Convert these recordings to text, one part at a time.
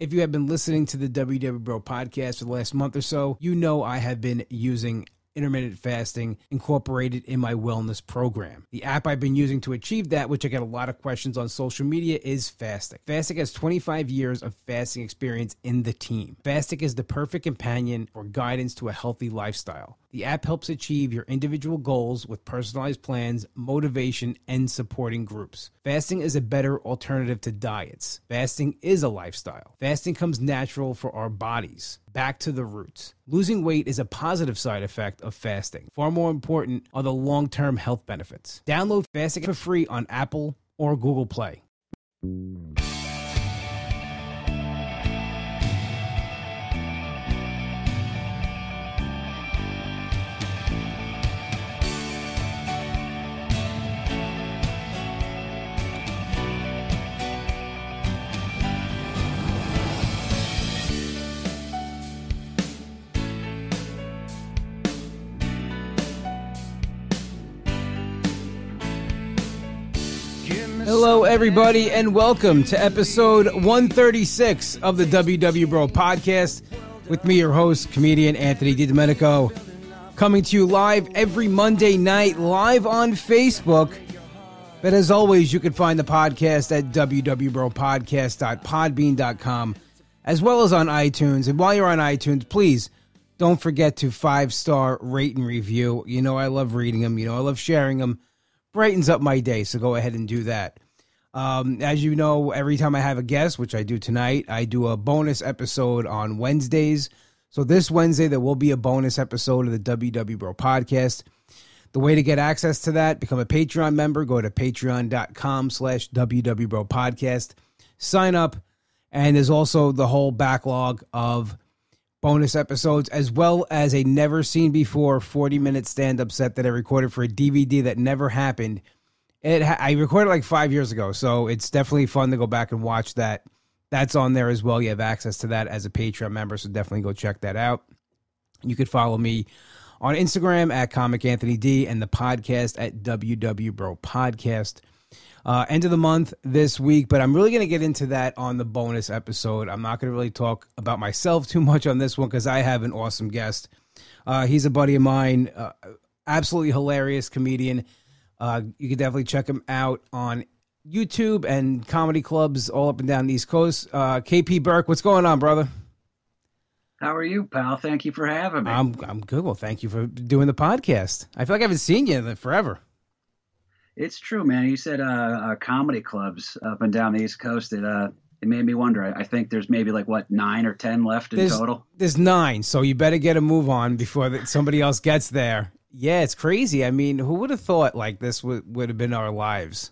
If you have been listening to the WW Bro podcast for the last month or so, you know I have been using intermittent fasting incorporated in my wellness program. The app I've been using to achieve that, which I get a lot of questions on social media, is Fastic. Fastic has 25 years of fasting experience in the team. Fastic is the perfect companion for guidance to a healthy lifestyle. The app helps achieve your individual goals with personalized plans, motivation, and supporting groups. Fasting is a better alternative to diets. Fasting is a lifestyle. Fasting comes natural for our bodies. Back to the roots. Losing weight is a positive side effect of fasting. Far more important are the long term health benefits. Download Fastic for free on Apple or Google Play. Hello, everybody, and welcome to episode 136 of the WW Bro podcast with me, your host, comedian Anthony DiDomenico, coming to you live every Monday night, live on Facebook. But as always, you can find the podcast at www.bropodcast.podbean.com as well as on iTunes. And while you're on iTunes, please don't forget to five star rate and review. You know, I love reading them, you know, I love sharing them brightens up my day. So go ahead and do that. Um, as you know, every time I have a guest, which I do tonight, I do a bonus episode on Wednesdays. So this Wednesday, there will be a bonus episode of the WW Bro podcast. The way to get access to that, become a Patreon member, go to patreon.com slash WW Bro podcast, sign up, and there's also the whole backlog of bonus episodes, as well as a never seen before 40 minute stand up set that I recorded for a DVD that never happened. It I recorded like five years ago, so it's definitely fun to go back and watch that. That's on there as well. You have access to that as a Patreon member, so definitely go check that out. You could follow me on Instagram at Comic Anthony D and the podcast at WW Bro Podcast. Uh, end of the month this week, but I'm really going to get into that on the bonus episode. I'm not going to really talk about myself too much on this one because I have an awesome guest. Uh, he's a buddy of mine, uh, absolutely hilarious comedian. Uh, you can definitely check him out on YouTube and comedy clubs all up and down the East Coast. Uh, KP Burke, what's going on, brother? How are you, pal? Thank you for having me. I'm I'm good. Well, thank you for doing the podcast. I feel like I haven't seen you in forever. It's true, man. You said uh, uh, comedy clubs up and down the East Coast. It uh, it made me wonder. I, I think there's maybe like what nine or ten left in There's, total. there's nine, so you better get a move on before that somebody else gets there. Yeah, it's crazy. I mean, who would have thought like this would would have been our lives?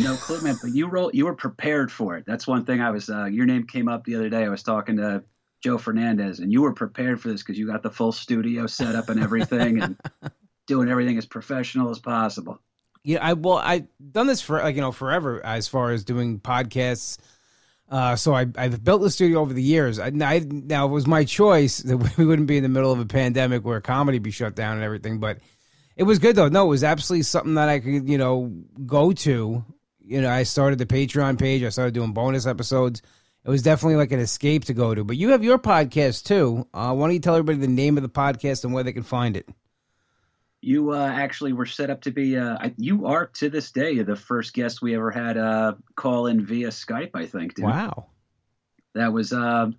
No clue, man. But you roll. You were prepared for it. That's one thing. I was. Uh, your name came up the other day. I was talking to Joe Fernandez, and you were prepared for this because you got the full studio set up and everything, and doing everything as professional as possible. Yeah, I well, I've done this for like you know forever as far as doing podcasts. Uh, so I, I've built the studio over the years. I, I, now it was my choice that we wouldn't be in the middle of a pandemic where comedy be shut down and everything, but it was good though. No, it was absolutely something that I could you know go to. You know, I started the Patreon page. I started doing bonus episodes. It was definitely like an escape to go to. But you have your podcast too. Uh, why don't you tell everybody the name of the podcast and where they can find it? You uh, actually were set up to be. Uh, you are to this day the first guest we ever had uh, call in via Skype. I think. Dude. Wow. That was uh,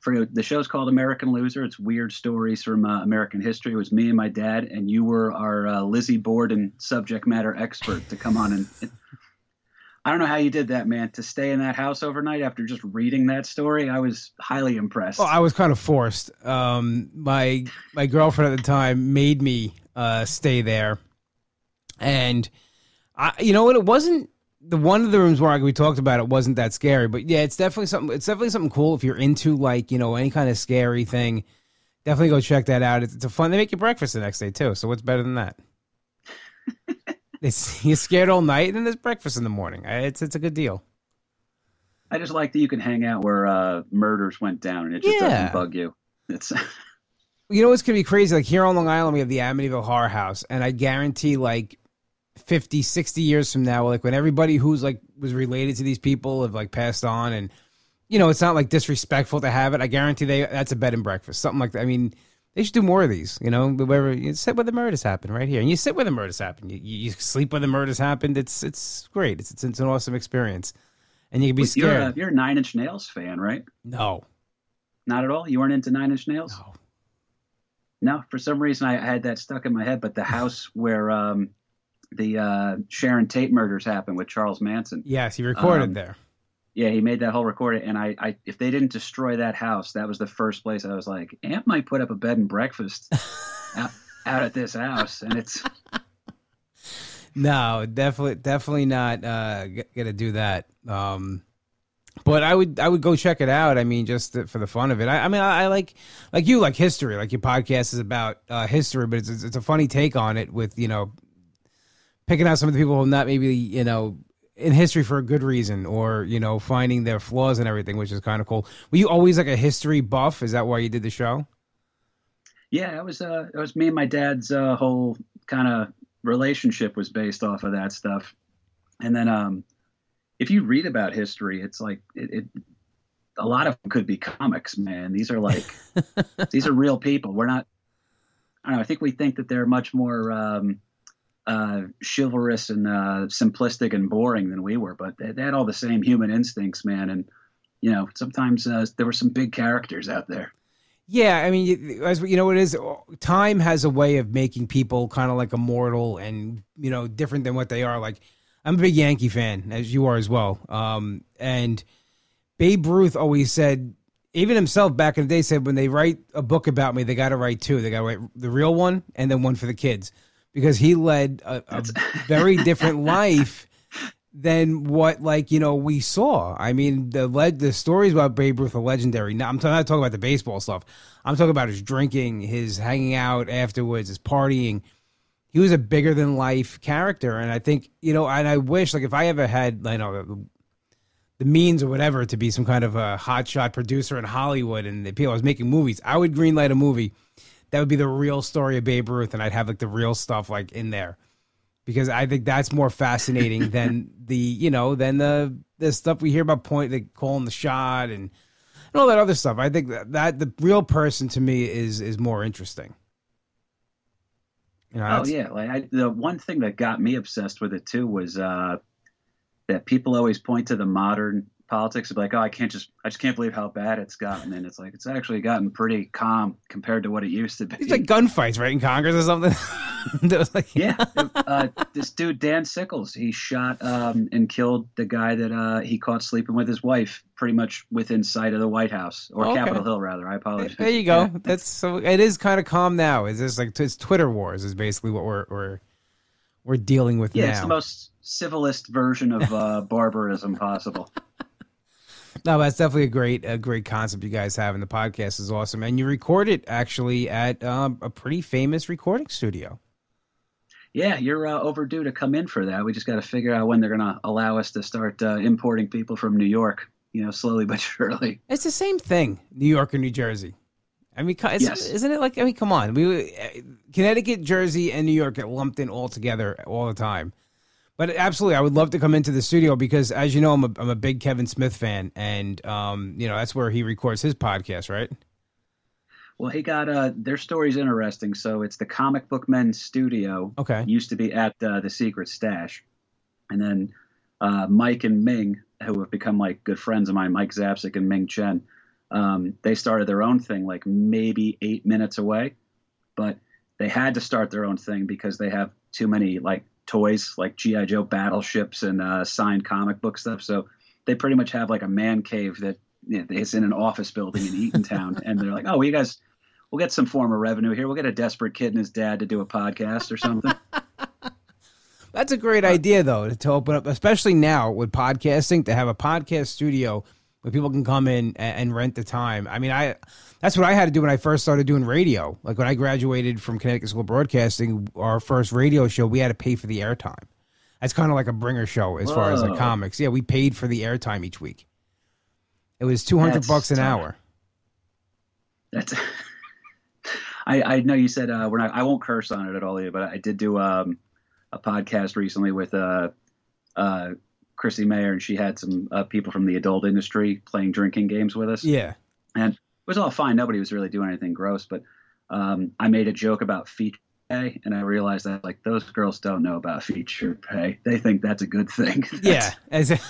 for the show's called American Loser. It's weird stories from uh, American history. It was me and my dad, and you were our uh, Lizzie Borden subject matter expert to come on and. I don't know how you did that, man. To stay in that house overnight after just reading that story, I was highly impressed. Well, I was kind of forced. Um, my my girlfriend at the time made me uh, stay there, and I, you know what? It wasn't the one of the rooms where we talked about it wasn't that scary, but yeah, it's definitely something. It's definitely something cool if you're into like you know any kind of scary thing. Definitely go check that out. It's, it's a fun. They make you breakfast the next day too. So what's better than that? It's you're scared all night, and then there's breakfast in the morning. It's it's a good deal. I just like that you can hang out where uh, murders went down and it just Yeah. doesn't bug you. It's You know what's gonna be crazy? Like here on Long Island, we have the Amityville Horror House, and I guarantee, like 50, 60 years from now, like when everybody who's like was related to these people have like passed on and you know, it's not like disrespectful to have it. I guarantee they that's a bed and breakfast, something like that. I mean, they should do more of these. You know, wherever you sit where the murders happen, right here, and you sit where the murders happen. You, you sleep where the murders happened. It's it's great. It's it's, it's an awesome experience, and you can be You're scared. a, you're a Nine Inch Nails fan, right? no, Not at all. You weren't into Nine Inch Nails. no. No, for some reason I had that stuck in my head. But the house where um, the uh, Sharon Tate murders happened with Charles Manson. Yes, he recorded Um, there. Yeah, he made that whole recording, and I, I, if they didn't destroy that house, that was the first place I was like, Amp might put up a bed and breakfast out, out at this house, and it's No, definitely, definitely not uh, g- gonna do that. Um, but I would, I would go check it out. I mean, just to- for the fun of it. I, I mean, I, I like, like you, like history. Like your podcast is about uh, history, but it's, it's it's a funny take on it with you know, picking out some of the people who not maybe you know in history for a good reason, or you know, finding their flaws and everything, which is kind of cool. Were you always like a history buff? Is that why you did the show? yeah, it was uh, it was me and my dad's uh, whole kind of relationship was based off of that stuff, and then um, if you read about history, it's like it, it a lot of them could be comics, man. These are like these are real people. We're not. I don't know. I think we think that they're much more um, uh, chivalrous and uh, simplistic and boring than we were, but they, they had all the same human instincts, man. And you know, sometimes uh, there were some big characters out there. Yeah, I mean, as you know, it is time has a way of making people kind of like immortal and you know different than what they are. Like, I'm a big Yankee fan, as you are as well. Um, and Babe Ruth always said, even himself back in the day said, when they write a book about me, they got to write two. They got to write the real one and then one for the kids because he led a, a very different life than what like you know we saw. I mean the led the stories about Babe Ruth are legendary. Now I'm t- not talking about the baseball stuff. I'm talking about his drinking, his hanging out afterwards, his partying. He was a bigger than life character, and I think you know. And I wish like if I ever had you know the, the means or whatever to be some kind of a hotshot producer in Hollywood and the people I was making movies, I would greenlight a movie that would be the real story of Babe Ruth, and I'd have like the real stuff like in there because I think that's more fascinating than the you know than the the stuff we hear about point like calling the shot and and all that other stuff. I think that, that the real person to me is is more interesting. You know, Oh yeah, like I, the one thing that got me obsessed with it too was uh, that people always point to the modern politics of like, oh, I can't just, I just can't believe how bad it's gotten, and it's like it's actually gotten pretty calm compared to what it used to be. It's like gunfights, right, in Congress or something. That was like, yeah, uh, this dude Dan Sickles, he shot um, and killed the guy that uh, he caught sleeping with his wife, pretty much within sight of the White House or Okay. Capitol Hill, rather. I apologize. There you go. Yeah. That's so. It is kind of calm now. Is this like it's Twitter wars? Is basically what we're we're we're dealing with Yeah, now. it's the most civilist version of uh, barbarism possible. No, that's definitely a great a great concept you guys have, and the podcast is awesome. And you record it actually at um, a pretty famous recording studio. Yeah, you're uh, overdue to come in for that. We just got to figure out when they're going to allow us to start uh, importing people from New York. You know, slowly but surely. It's the same thing, New York or New Jersey. I mean, Yes. isn't it like? I mean, come on, we uh, Connecticut, Jersey, and New York get lumped in all together all the time. But absolutely, I would love to come into the studio because, as you know, I'm a, I'm a big Kevin Smith fan, and um, you know that's where he records his podcast, right? Well, he got uh, their story's interesting. So it's the Comic Book Men Studio. Okay. Used to be at uh, the Secret Stash, and then uh, Mike and Ming, who have become like good friends of mine, Mike Zapcic and Ming Chen, um, they started their own thing like maybe eight minutes away, but they had to start their own thing because they have too many like toys like GI Joe battleships and uh, signed comic book stuff. So they pretty much have like a man cave that you know, is in an office building in Eatontown, and they're like, "Oh, well, you guys, we'll get some form of revenue here. We'll get a desperate kid and his dad to do a podcast or something." That's a great idea, though, to open up, especially now with podcasting, to have a podcast studio where people can come in and, and rent the time. I mean, I that's what I had to do when I first started doing radio. Like when I graduated from Connecticut School of Broadcasting, our first radio show, we had to pay for the airtime. That's kind of like a bringer show as far as the Whoa. comics. Yeah, we paid for the airtime each week. It was two hundred bucks an hour. That's. I, I know you said uh, we're not. I won't curse on it at all, but I did do um, a podcast recently with uh, uh, Chrissy Mayer, and she had some uh, people from the adult industry playing drinking games with us. Yeah. And it was all fine. Nobody was really doing anything gross, but um, I made a joke about feature pay, and I realized that like those girls don't know about feature pay. They think that's a good thing. yeah. As a-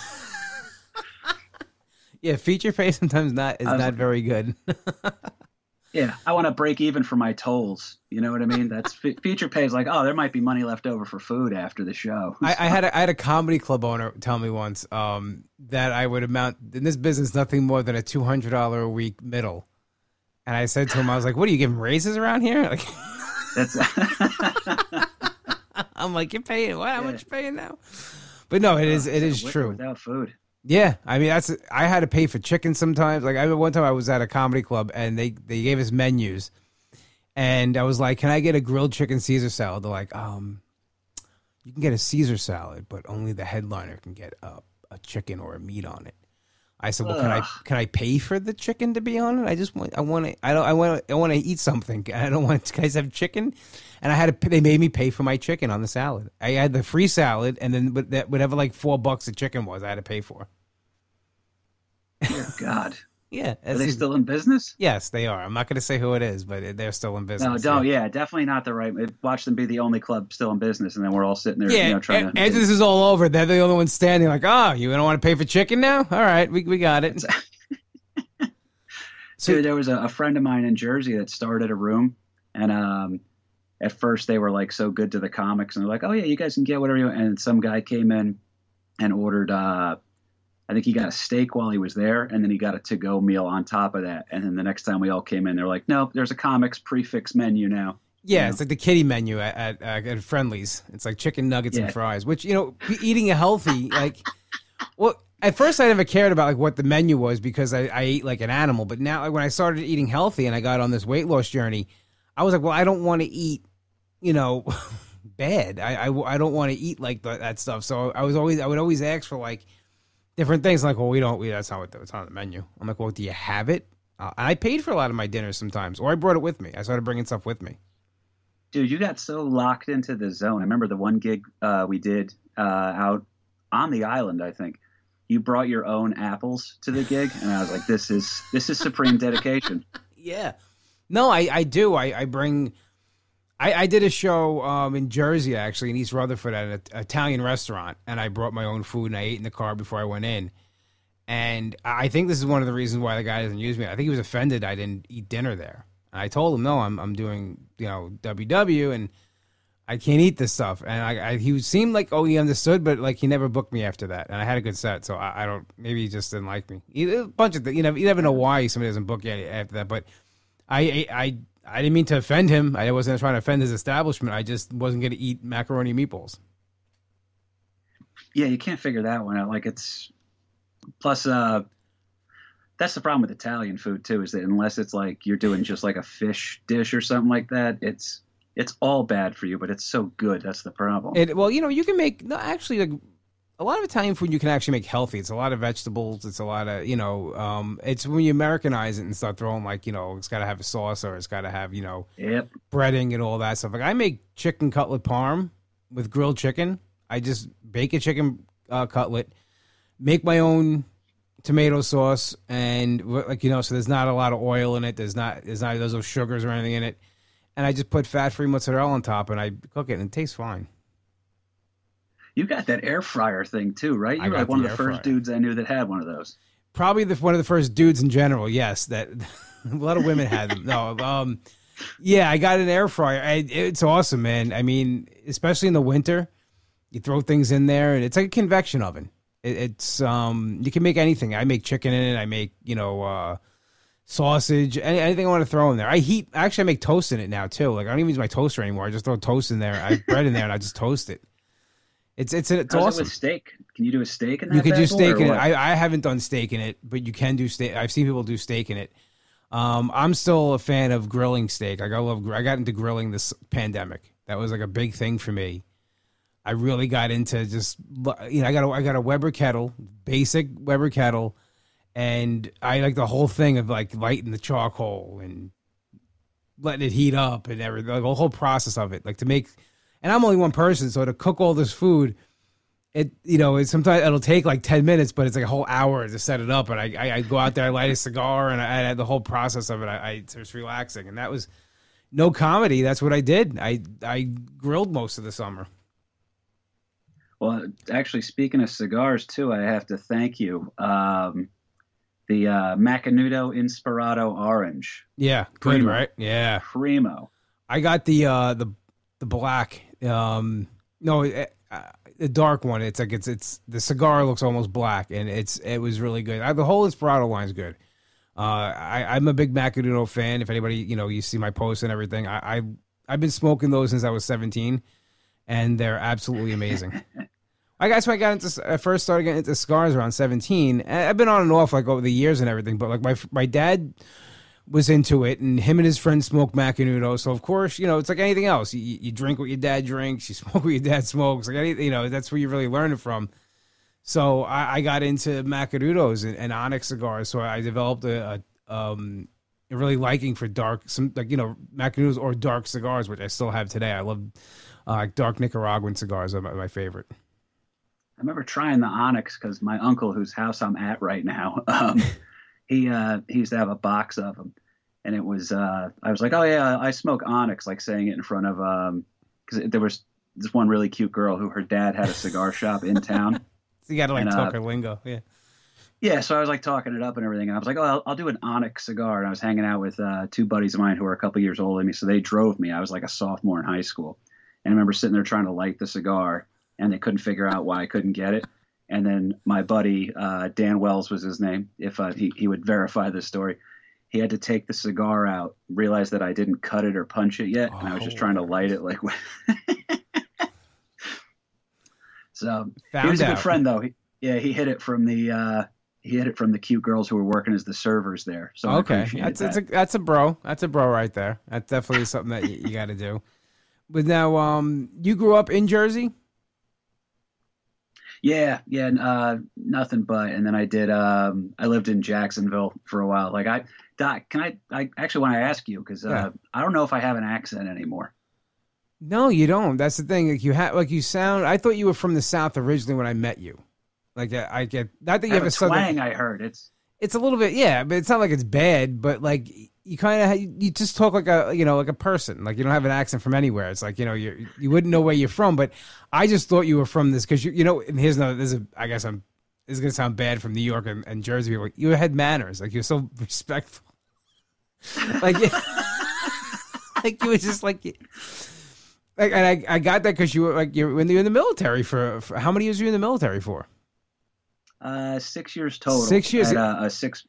yeah, feature pay sometimes not is not like- very good. Yeah, I want to break even for my tolls. You know what I mean? That's fe- feature pay is like, oh, there might be money left over for food after the show. I, I had a, I had a comedy club owner tell me once um, that I would amount in this business nothing more than a two hundred dollar a week middle, and I said to him, I was like, "What are you giving raises around here?" Like, That's I'm like, "You're paying what? How Yeah. much you paying now?" But no, it is it is true. Without food, Yeah, I mean that's I had to pay for chicken sometimes. Like I one time I was at a comedy club and they they gave us menus, and I was like, "Can I get a grilled chicken Caesar salad?" They're like, "Um, you can get a Caesar salad, but only the headliner can get a a chicken or a meat on it." I said, "Well, can I can I pay for the chicken to be on it? I just want I want to I don't I want I want to eat something. I don't want guys have chicken." And I had to. They made me pay for my chicken on the salad. I had the free salad, and then but that whatever like four bucks the chicken was, I had to pay for. God, Yeah, are they still in business? Yes, they are. I'm not going to say who it is, but they're still in business. No, don't. Yeah, definitely not the right. Watch them be the only club still in business, and then we're all sitting there, Yeah, you know, trying and, to. and this is all over. They're the only ones standing. Like, oh, you don't want to pay for chicken now? All right, we we got it. So- Dude, there was a, a friend of mine in Jersey that started a room, and um, at first they were like so good to the comics, and they're like, "Oh yeah, you guys can get whatever you." want. And some guy came in and ordered. Uh, I think he got a steak while he was there, and then he got a to-go meal on top of that. And then the next time we all came in, they're like, "No, there's a comics prefix menu now." Yeah, Yeah. it's like the kitty menu at, at, at Friendly's. It's like chicken nuggets and fries, which you know, eating a healthy like. Well, at first I never cared about like what the menu was because I, I ate like an animal, but now like, when I started eating healthy and I got on this weight loss journey, I was like, well, I don't want to eat, you know, bad. I I, I don't want to eat like the, that stuff. So I was always I would always ask for like different things. Like, well, we don't. We, that's not what it's on the menu. I'm like, well, do you have it? Uh, and I paid for a lot of my dinners sometimes, or I brought it with me. I started bringing stuff with me. Dude, you got so locked into the zone. I remember the one gig uh, we did uh, out on the island. I think you brought your own apples to the gig, and I was like, "This is this is supreme dedication." Yeah. No, I, I do. I, I bring. I, I did a show um, in Jersey, actually, in East Rutherford at an Italian restaurant, and I brought my own food and I ate in the car before I went in. And I think this is one of the reasons why the guy doesn't use me. I think he was offended I didn't eat dinner there. And I told him, no, I'm I'm doing you know WW and I can't eat this stuff. And I, I he seemed like oh he understood, but like he never booked me after that. And I had a good set, so I, I don't maybe he just didn't like me. He- A bunch of. You never you never know why somebody doesn't book you after that. But I I I didn't mean to offend him. I wasn't trying to offend his establishment. I just wasn't going to eat macaroni meatballs. Yeah, you can't figure that one out. Like it's plus uh that's the problem with Italian food too, is that unless it's like you're doing just like a fish dish or something like that, it's it's all bad for you, but it's so good. That's the problem. It, well, you know, you can make no actually like a lot of Italian food you can actually make healthy. It's a lot of vegetables. It's a lot of you know. Um, it's when you Americanize it and start throwing like you know, it's got to have a sauce or it's got to have you know yep. breading and all that stuff. Like I make chicken cutlet parm with grilled chicken. I just bake a chicken uh, cutlet, make my own tomato sauce, and like you know, so there's not a lot of oil in it. There's not there's not there's no sugars or anything in it, and I just put fat free mozzarella on top, and I cook it, and it tastes fine. You got that air fryer thing too, right? I You were like one of the first fryer. dudes I knew that had one of those. Probably the one of the first dudes in general. Yes, that a lot of women had them. No, um, yeah, I got an air fryer. I, it's awesome, man. I mean, especially in the winter, you throw things in there, and it's like a convection oven. It, it's um, you can make anything. I make chicken in it. I make you know uh, sausage, any, anything I want to throw in there. I heat. Actually, I make toast in it now too. Like I don't even use my toaster anymore. I just throw toast in there. I have bread in there, and I just toast it. It's it's it's How's awesome. it with steak? Can you do a steak in that? You could do steak in it. I, I haven't done steak in it, but you can do steak. I've seen people do steak in it. Um, I'm still a fan of grilling steak. Like I love. I got into grilling this pandemic. That was like a big thing for me. I really got into just you know I got a, I got a Weber kettle, basic Weber kettle, and I like the whole thing of like lighting the charcoal and letting it heat up and everything. Like the whole process of it, like to make and I'm only one person, so to cook all this food, it you know, it sometimes it'll take like ten minutes, but it's like a whole hour to set it up. And I I, I go out there, I light a cigar, and I, I had the whole process of it. I, I it was relaxing, and that was no comedy. That's what I did. I I grilled most of the summer. Well, actually, speaking of cigars too, I have to thank you. Um, the uh, Macanudo Inspirado Orange. Yeah, good, right? Yeah, primo. I got the uh, the the black. Um, no, uh, the dark one. It's like it's it's the cigar looks almost black, and it's it was really good. I, the whole Inspirado line is good. Uh, I, I'm a big Macanudo fan. If anybody, you know, you see my posts and everything, I, I I've been smoking those since I was 17, and they're absolutely amazing. I guess when I got into, I first started getting into cigars around 17. I've been on and off like over the years and everything, but like my my dad was into it, and him and his friends smoked Macanudo. So of course, you know, it's like anything else. You, you drink what your dad drinks, you smoke what your dad smokes. Like anything, you know, that's where you really learn it from. So I, I got into Macanudos and, and, Onyx cigars. So I developed a, a, um, really liking for dark, some like you know Macanudos or dark cigars, which I still have today. I love uh, dark Nicaraguan cigars. Are my, my favorite. I remember trying the Onyx because my uncle, whose house I'm at right now, um, he uh, he used to have a box of them, and it was uh, I was like, oh yeah, I smoke Onyx, like saying it in front of um, because there was this one really cute girl who her dad had a cigar shop in town. So you got to like and, talk uh, her lingo, yeah. Yeah, so I was like talking it up and everything, and I was like, "Oh, I'll, I'll do an Onyx cigar." And I was hanging out with uh, two buddies of mine who are a couple years older than me, so they drove me. I was like a sophomore in high school, and I remember sitting there trying to light the cigar, and they couldn't figure out why I couldn't get it. And then my buddy uh, Dan Wells was his name. If uh, he he would verify this story, he had to take the cigar out, realize that I didn't cut it or punch it yet, and I was just trying to light it like. So Found he was a good friend though. He, yeah, he hit it from the uh, he hit it from the cute girls who were working as the servers there. So okay, that's that. that's a that's a bro. That's a bro right there. That's definitely something that you, you got to do. But now, um, you grew up in Jersey. Yeah, yeah, uh, nothing but. And then I did. Um, I lived in Jacksonville for a while. Like I, Doc, can I? I actually want to ask you because uh, yeah. I don't know if I have an accent anymore. No, you don't. That's the thing. Like you have, like you sound. I thought you were from the South originally when I met you. Like I, get not that you have, have, a twang. Southern, I heard it's. It's a little bit, yeah, but it's not like it's bad. But like you kind of you just talk like a you know like a person. Like you don't have an accent from anywhere. It's like you know you you wouldn't know where you're from. But I just thought you were from this because you you know. And here's another. This is I guess I'm. This is gonna sound bad from New York and, and Jersey people. You had manners. Like you're so respectful. like. like you was just like like, and I, I got that because you were like you're when you're in the military for, for, how many years were you in the military for? Uh, six years total. Six years. At, uh, a six.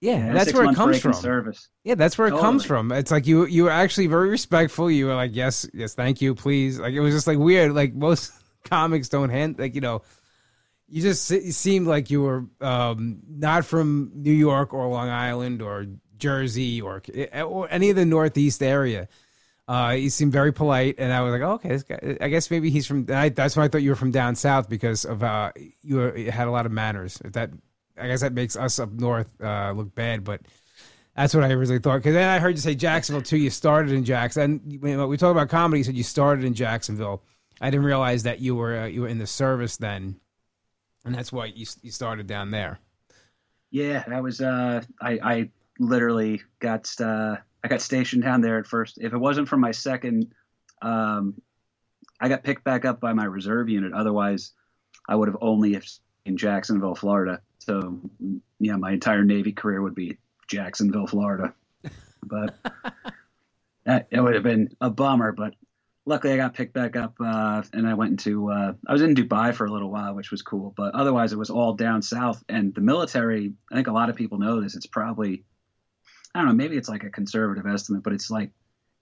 Yeah, that's where it comes from. Service. Yeah, that's where totally. it comes from. It's like you you were actually very respectful. You were like, yes, yes, thank you, please. Like it was just like weird. Like most comics don't hand like you know. You just seemed like you were um, not from New York or Long Island or Jersey or, or any of the Northeast area uh, he seemed very polite, and I was like, oh, okay, this guy. I guess maybe he's from. I, that's why I thought you were from down south because of uh, you, were, you had a lot of manners. If that, I guess that makes us up north uh, look bad, but that's what I originally thought. Because then I heard you say Jacksonville too. You started in Jackson. When we talk about comedy, you said you started in Jacksonville. I didn't realize that you were uh, you were in the service then, and that's why you you started down there. Yeah, that was. Uh, I I literally got. Uh, I got stationed down there at first. If it wasn't for my second, um, I got picked back up by my reserve unit. Otherwise, I would have only if in Jacksonville, Florida. So, yeah, my entire Navy career would be Jacksonville, Florida. But that, it would have been a bummer. But luckily, I got picked back up, uh, and I went into. Uh, I was in Dubai for a little while, which was cool. But otherwise, it was all down south. And the military. I think a lot of people know this. It's probably I don't know, maybe it's like a conservative estimate, but it's like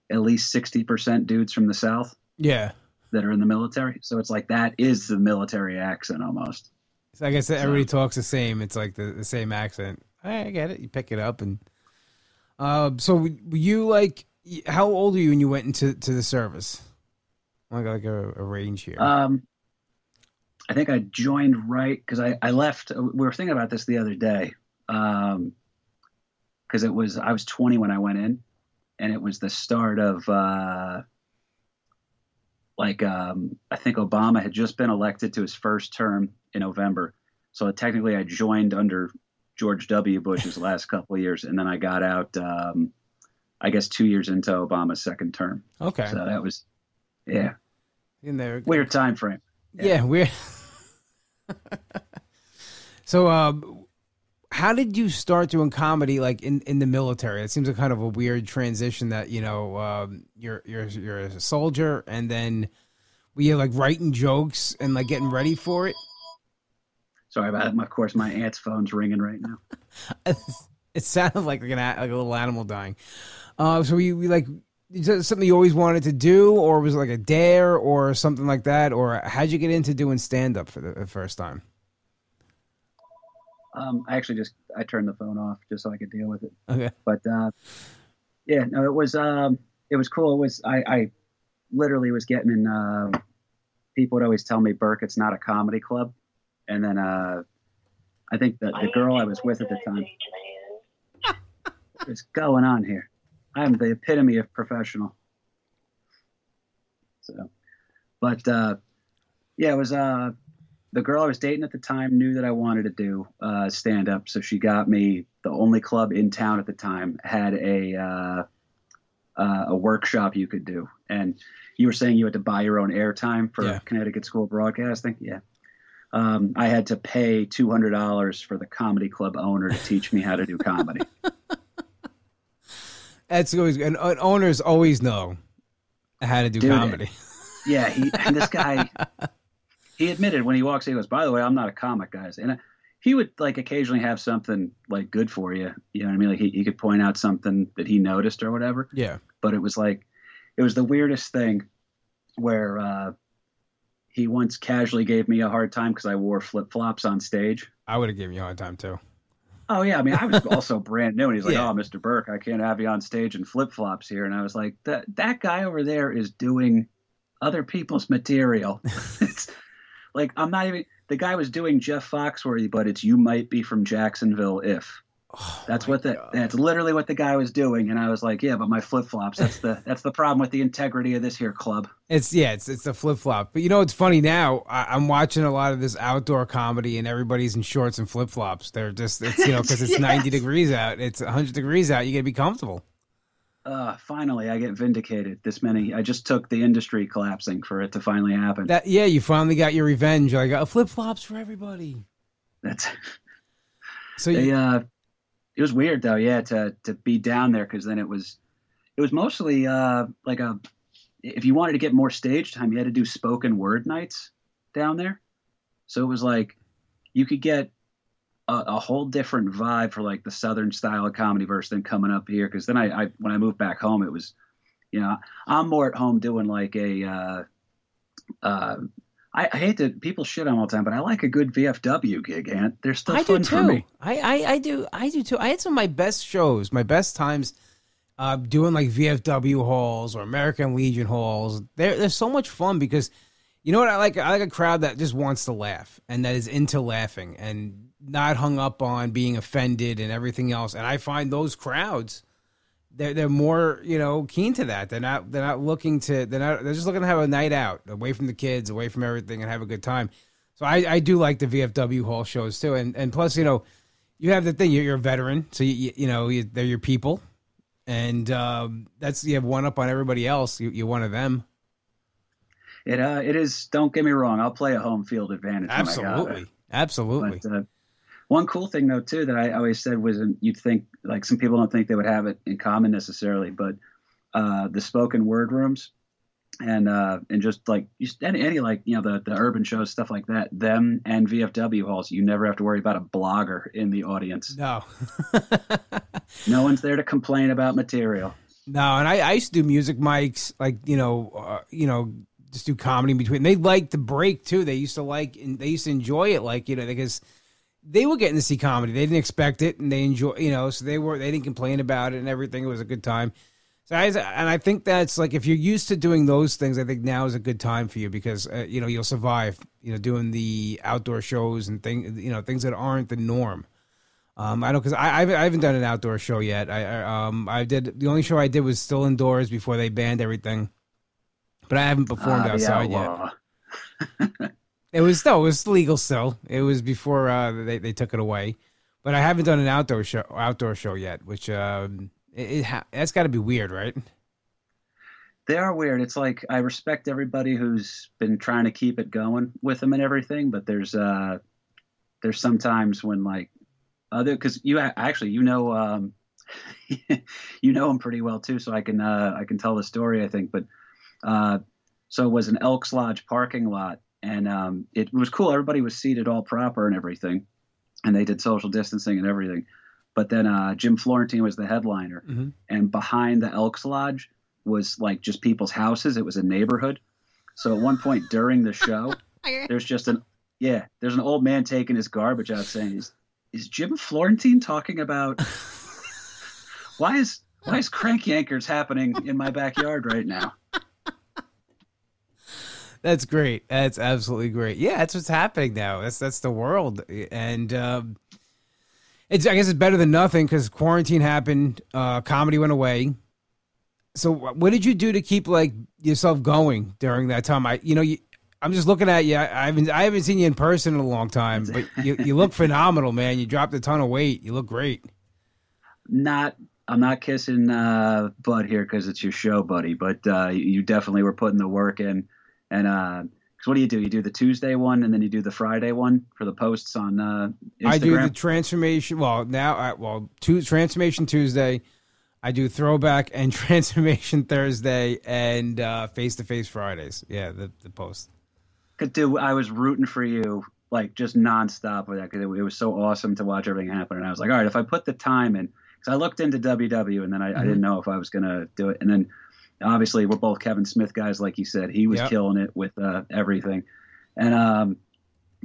at least 60% dudes from the South. Yeah. That are in the military. So it's like that is the military accent almost. So I guess everybody talks the same. It's like the, the same accent. I get it. You pick it up and. Uh, so you like how old are you when you went into to the service? Like like a, a range here. Um, I think I joined right because I I left. We were thinking about this the other day. Um, because it was I was 20 when I went in, and it was the start of uh, like um, I think Obama had just been elected to his first term in November, so technically I joined under George W. Bush's last couple of years, and then I got out. Um, I guess two years into Obama's second term. Okay. So that was, yeah, in there. Weird time frame. Yeah, yeah weird. so, um, how did you start doing comedy like in, in the military? It seems like kind of a weird transition that you know um, you're you're you're a soldier and then we are like writing jokes and like getting ready for it. Sorry about it. Of course, my aunt's phone's ringing right now. it sounded like like, an, like a little animal dying. Uh, so we, we like that something you always wanted to do, or was it like a dare, or something like that, or how'd you get into doing stand up for the first time? Um, I actually just I turned the phone off just so I could deal with it. Okay. But uh, yeah, no, it was um, it was cool. It was I, I literally was getting in. Uh, people would always tell me, "Burke, it's not a comedy club," and then uh, I think the the girl I was with at the time. What's going on here? I'm the epitome of professional. So, but uh, yeah, it was uh, the girl I was dating at the time knew that I wanted to do uh, stand up, so she got me the only club in town at the time had a uh, uh, a workshop you could do, and you were saying you had to buy your own airtime for yeah. Connecticut School of Broadcasting, yeah. Um, I had to pay two hundred dollars for the comedy club owner to teach me how to do comedy. That's always and, and owners always know how to do Dude, comedy. Yeah, he, and this guy, he admitted when he walks in, he goes, "By the way, I'm not a comic, guys." And he would like occasionally have something like good for you. You know what I mean? Like he, he could point out something that he noticed or whatever. Yeah. But it was like, it was the weirdest thing, where uh, he once casually gave me a hard time because I wore flip flops on stage. I would have given you a hard time too. Oh yeah, I mean, I was also brand new, and he's like, yeah. "Oh, Mr. Burke, I can't have you on stage in flip flops here." And I was like, "That that guy over there is doing other people's material. like I'm not even. The guy was doing Jeff Foxworthy, but it's you might be from Jacksonville if." Oh, that's what the God. that's literally what the guy was doing, and I was like, yeah, but my flip flops. That's the that's the problem with the integrity of this here club. It's yeah, it's it's a flip flop. But you know, it's funny now. I, am watching a lot of this outdoor comedy, and everybody's in shorts and flip flops. They're just it's you know because it's yes. 90 degrees out, it's 100 degrees out. You got to be comfortable. Uh, finally, I get vindicated. This many, I just took the industry collapsing for it to finally happen. That yeah, you finally got your revenge. Like uh, flip flops for everybody. That's so. They, you, uh, it was weird though, yeah, to to be down there because then it was it was mostly uh, like a if you wanted to get more stage time, you had to do spoken word nights down there. So it was like you could get a, a whole different vibe for like the southern style of comedy verse than coming up here. Because then I, I when I moved back home, it was you know I'm more at home doing like a uh, uh, I, I, hate that people shit on all the time, but I like a good VFW gig, and they're still I fun for me. I, I, I do I do too. I had some of my best shows, my best times uh, doing like VFW halls or American Legion halls. They're they're so much fun because you know what I like. I like a crowd that just wants to laugh and that is into laughing and not hung up on being offended and everything else. And I find those crowds they're they're more you know keen to that. They're not they're not looking to they're not they're just looking to have a night out away from the kids, away from everything, and have a good time. So I, I do like the VFW hall shows too, and and plus you know you have the thing you're, you're a veteran, so you you know you, they're your people, and um, that's you have one up on everybody else. You, you're one of them. It uh it is. Don't get me wrong. I'll play a home field advantage. Absolutely, absolutely. But, uh, one cool thing though too that I always said was you'd think like some people don't think they would have it in common necessarily, but uh, the spoken word rooms and uh, and just like just any, any like you know the the urban shows stuff like that them and VFW halls you never have to worry about a blogger in the audience. No, no one's there to complain about material. No, and I, I used to do music mics like you know uh, you know just do comedy in between. They liked the break too. They used to like and they used to enjoy it like you know because they were getting to see comedy. They didn't expect it, and they enjoy, you know, so they were they didn't complain about it and everything. It was a good time. So I, and I think that's like if you're used to doing those things, I think now is a good time for you because uh, you know you'll survive. You know, doing the outdoor shows and things, you know, things that aren't the norm. Um, I don't because I, I haven't done an outdoor show yet. I, I um I did the only show I did was still indoors before they banned everything. but I haven't performed the outside yet. It was no, it was legal still. It was before uh, they they took it away, but I haven't done an outdoor show outdoor show yet, which um, it, it ha- that's got to be weird, right? They are weird. It's like I respect everybody who's been trying to keep it going with them and everything, but there's uh there's sometimes when like other because you actually you know um you know him pretty well too, so I can uh I can tell the story I think, but uh so it was an Elks Lodge parking lot and um it was cool. Everybody was seated all proper and everything, and they did social distancing and everything. But then uh, Jim Florentine was the headliner, Mhm. and behind the Elks Lodge was like just people's houses. It was a neighborhood. So at one point during the show, there's just an yeah, there's an old man taking his garbage out saying, "Is is Jim Florentine talking about why is why is crank yankers happening in my backyard right now?" That's great. That's absolutely great. Yeah, that's what's happening now. That's that's the world, and um, it's I guess it's better than nothing because quarantine happened. Uh, comedy went away. So what did you do to keep like yourself going during that time? I you know you. I'm just looking at you. I, I haven't I haven't seen you in person in a long time, but you, you look phenomenal, man. You dropped a ton of weight. You look great. Not I'm not kissing uh, butt here because it's your show, buddy. But uh, you definitely were putting the work in. And uh 'cause what do you do? You do the Tuesday one, and then you do the Friday one for the posts on uh, Instagram. I do the transformation. Well, now, I, well, two, transformation Tuesday. I do throwback and transformation Thursday and uh face to face Fridays. Yeah, the the post. Could do. I was rooting for you like just nonstop with that because it, it was so awesome to watch everything happen. And I was like, all right, if I put the time in, because I looked into WW and then I, I Mm-hmm. didn't know if I was gonna do it. And then obviously we're both Kevin Smith guys, like you said. He was Yep. killing it with uh, everything. And um,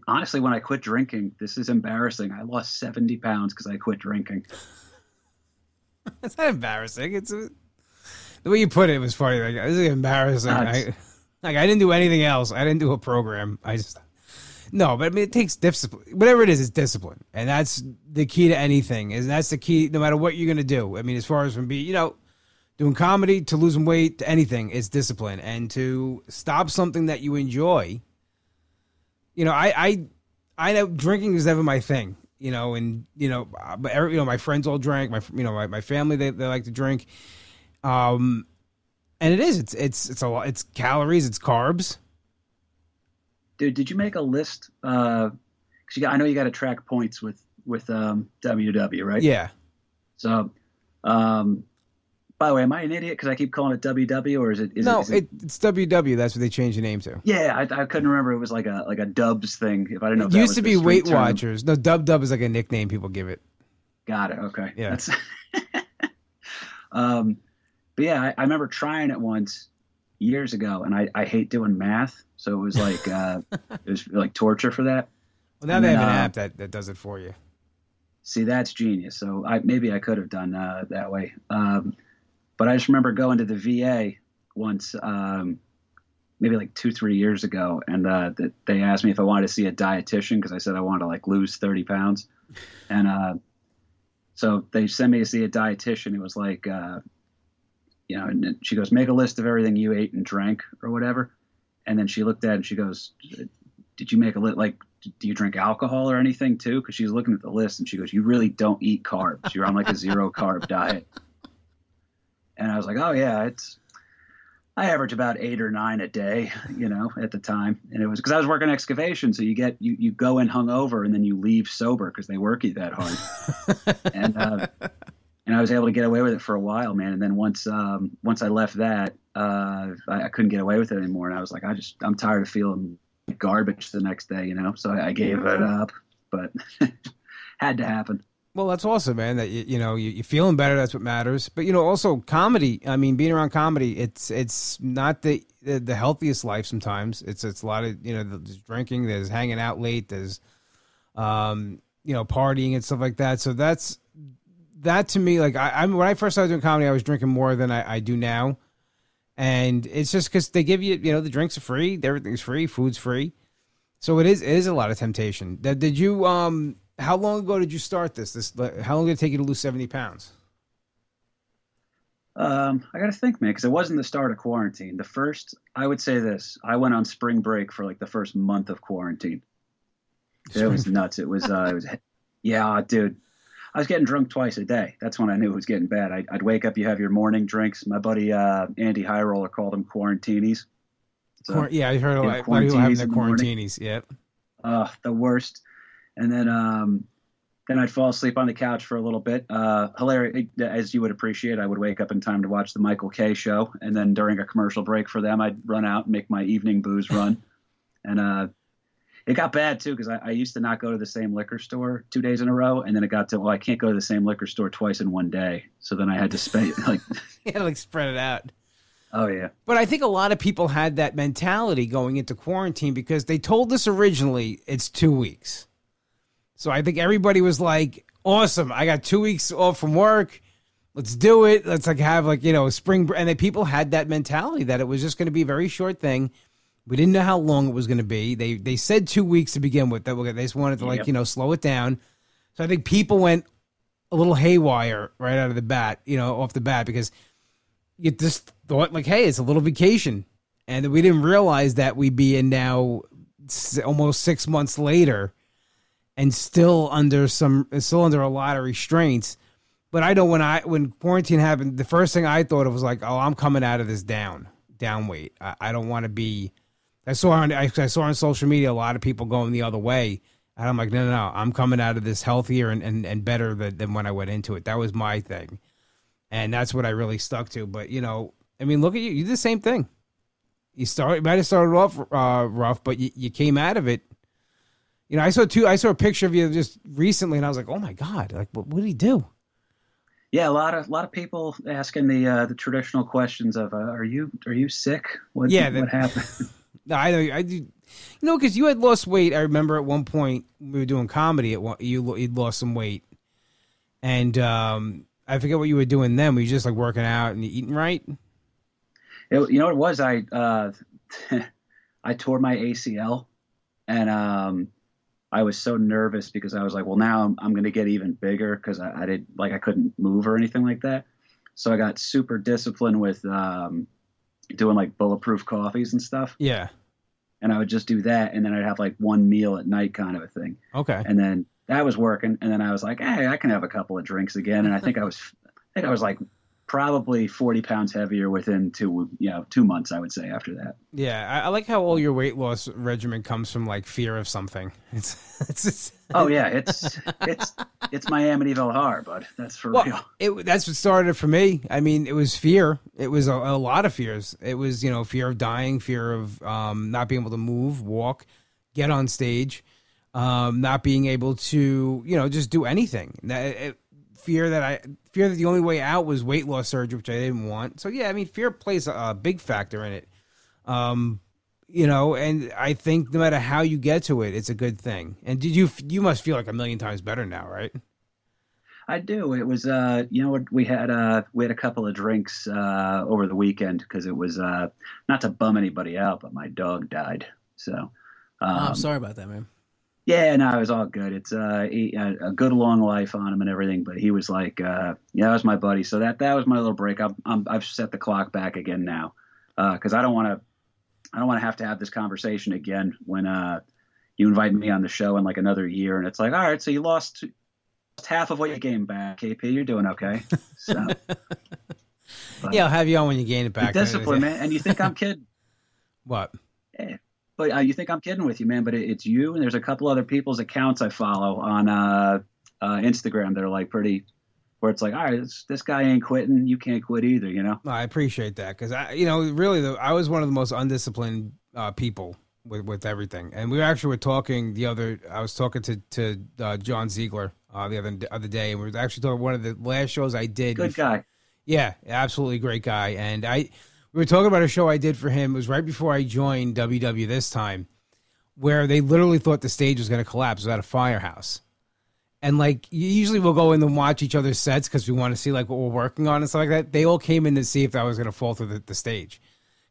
honestly, when I quit drinking, this is embarrassing. I lost seventy pounds because I quit drinking. It's not embarrassing. It's uh the way you put it was funny. Like this is embarrassing. Uh, I, like I didn't do anything else. I didn't do a program. I just no, but I mean it takes discipline. Whatever it is, it's discipline, and that's the key to anything. Is that's the key, no matter what you're gonna do. I mean, as far as from being, you know, doing comedy to losing weight to anything, it's discipline, and to stop something that you enjoy. You know, I I I know drinking is never my thing. You know, and you know, but every, you know, my friends all drank. My you know, my, my family they, they like to drink. Um, and it is. It's it's it's a lot. It's calories. It's carbs. Dude, did you make a list? Uh, 'cause you got, I know you got to track points with with um, WW, right? Yeah. So, um, by the way, am I an idiot because I keep calling it WW or is it? Is it? no, it, is it, it's WW. That's what they changed the name to. yeah, I, I couldn't remember. It was like a like a Dubs thing. If I didn't know, It used to be Weight term. Watchers. No, Dub Dub is like a nickname people give it. Got it. Okay. Yeah. Um, but yeah, I, I remember trying it once years ago, and I, I hate doing math, so it was like uh, it was like torture for that. Well, now And they then, have an uh, app that, that does it for you. See, that's genius. So I maybe I could have done uh, that way. Um, but I just remember going to the VA once, um, maybe like two, three years ago, and uh, they asked me if I wanted to see a dietitian because I said I wanted to like lose thirty pounds, and uh, so they sent me to see a dietitian. It was like, uh, you know, and she goes, make a list of everything you ate and drank or whatever, and then she looked at it and she goes, did you make a list like? do you drink alcohol or anything too? Because she's looking at the list and she goes, "You really don't eat carbs. You're on like a zero carb diet." And I was like, "Oh yeah, it's." I average about eight or nine a day, you know, at the time, and it was because I was working excavation, so you get you you go in hungover and then you leave sober because they work you that hard, and uh, and I was able to get away with it for a while, man. And then once um, once I left that, uh, I, I couldn't get away with it anymore, and I was like, I just I'm tired of feeling garbage the next day, you know. So I, I gave it up, but had to happen. Well, that's awesome, man. That you, you know you, you're feeling better. That's what matters. But you know, also comedy. I mean, being around comedy, it's it's not the the, healthiest life. Sometimes it's it's a lot of you know there's drinking, there's hanging out late, there's um you know partying and stuff like that. So that's that to me. Like I, I'm when I first started doing comedy, I was drinking more than I, I do now, and it's just because they give you you know the drinks are free, everything's free, food's free. So it is it is a lot of temptation. Did you um how long ago did you start this? This how long did it take you to lose seventy pounds? Um, I got to think, man, because it wasn't the start of quarantine. The first, I would say this: I went on spring break for like the first month of quarantine. It was nuts. It was, uh, it was, yeah, dude. I was getting drunk twice a day. That's when I knew it was getting bad. I, would wake up, you have your morning drinks. My buddy uh, Andy High Roller called them quarantinis. So, yeah, I heard a lot of people having the quarantinis. Yep. Uh, the worst. And then um, then I'd fall asleep on the couch for a little bit. Uh, hilarious, as you would appreciate. I would wake up in time to watch the Michael Kay show, and then during a commercial break for them, I'd run out and make my evening booze run. and uh, it got bad too because I, I, used to not go to the same liquor store two days in a row, and then it got to well, I can't go to the same liquor store twice in one day. So then I had to spend like you had to like spread it out. Oh yeah. But I think a lot of people had that mentality going into quarantine because they told us originally it's two weeks. So I think everybody was like, awesome. I got two weeks off from work. Let's do it. Let's like have like, you know, spring. And then people had that mentality that it was just going to be a very short thing. We didn't know how long it was going to be. They they said two weeks to begin with. That they just wanted to like, yep. you know, slow it down. So I think people went a little haywire right out of the bat, you know, off the bat because you just thought like, hey, it's a little vacation, and we didn't realize that we'd be in now almost six months later, and still under some, still under a lot of restraints. But I know when I when quarantine happened, the first thing I thought of was like, oh, I'm coming out of this down, down weight. I, I don't want to be. I saw on I, I saw on social media a lot of people going the other way. And I'm like, no, no, no, I'm coming out of this healthier and, and, and better than, than when I went into it. That was my thing and that's what I really stuck to. But you know, I mean, look at you. You did the same thing. You started you might have started off uh, rough, but you, you came out of it. You know, I saw two. I saw a picture of you just recently, and I was like, "Oh my god! Like, what, what did he do?" Yeah, a lot of a lot of people asking the uh, the traditional questions of, uh, "Are you are you sick? What yeah, what happened?" no, I know I do. You know, because you had lost weight. I remember at one point we were doing comedy. At one, you you lost some weight, and um, I forget what you were doing then. Were you just like working out and eating right? It, you know what it was? I uh, I tore my ACL, and um, I was so nervous because I was like, well, now I'm, I'm going to get even bigger because I, I did like I couldn't move or anything like that. So I got super disciplined with um, doing like bulletproof coffees and stuff. Yeah. And I would just do that, and then I'd have like one meal at night, kind of a thing. Okay. And then that was working. And then I was like, hey, I can have a couple of drinks again. And I think I was, I think I was like probably 40 pounds heavier within two, you know, two months, I would say after that. Yeah. I, I like how all your weight loss regimen comes from like fear of something. It's, it's, it's oh yeah. It's, it's, it's my Amityville horror, but that's for well, real. It, that's what started for me. I mean, it was fear. It was a, a lot of fears. It was, you know, fear of dying, fear of um, not being able to move, walk, get on stage um, not being able to, you know, just do anything. That, it, fear that I fear that the only way out was weight loss surgery, which I didn't want. So yeah, I mean, fear plays a, a big factor in it. Um, you know, and I think no matter how you get to it, it's a good thing. And did you you must feel like a million times better now, right? I do. It was, uh, you know, we had uh, we had a couple of drinks uh, over the weekend because it was uh, not to bum anybody out, but my dog died. So, um, oh, I'm um, sorry about that, man. Yeah, no, it was all good. It's uh, he, a good long life on him and everything. But he was like, uh, yeah, that was my buddy. So that that was my little break. I'm, I'm I've set the clock back again now because uh, I don't want to I don't want to have to have this conversation again when uh, you invite me on the show in like another year and it's like, all right, so you lost half of what you gained back, KP. You're doing okay. So. yeah, I'll have you on when you gain it back. Discipline, man. And you think I'm kidding? What? Yeah but uh, you think I'm kidding with you, man? But it, it's you, and there's a couple other people's accounts I follow on uh, uh, Instagram that are like pretty, where it's like, all right, this, this guy ain't quitting, you can't quit either, you know? I appreciate that because I, you know, really, the, I was one of the most undisciplined uh, people with with everything, and we actually were talking the other. I was talking to to uh, John Ziegler uh, the other other day, and we were actually talking one of the last shows I did. Good guy. Yeah, absolutely great guy, and I we were talking about a show I did for him. It was right before I joined WW this time, where they literally thought the stage was going to collapse. It was at a firehouse. And like usually we'll go in and watch each other's sets because we want to see like what we're working on and stuff like that. They all came in to see if I was going to fall through the, the stage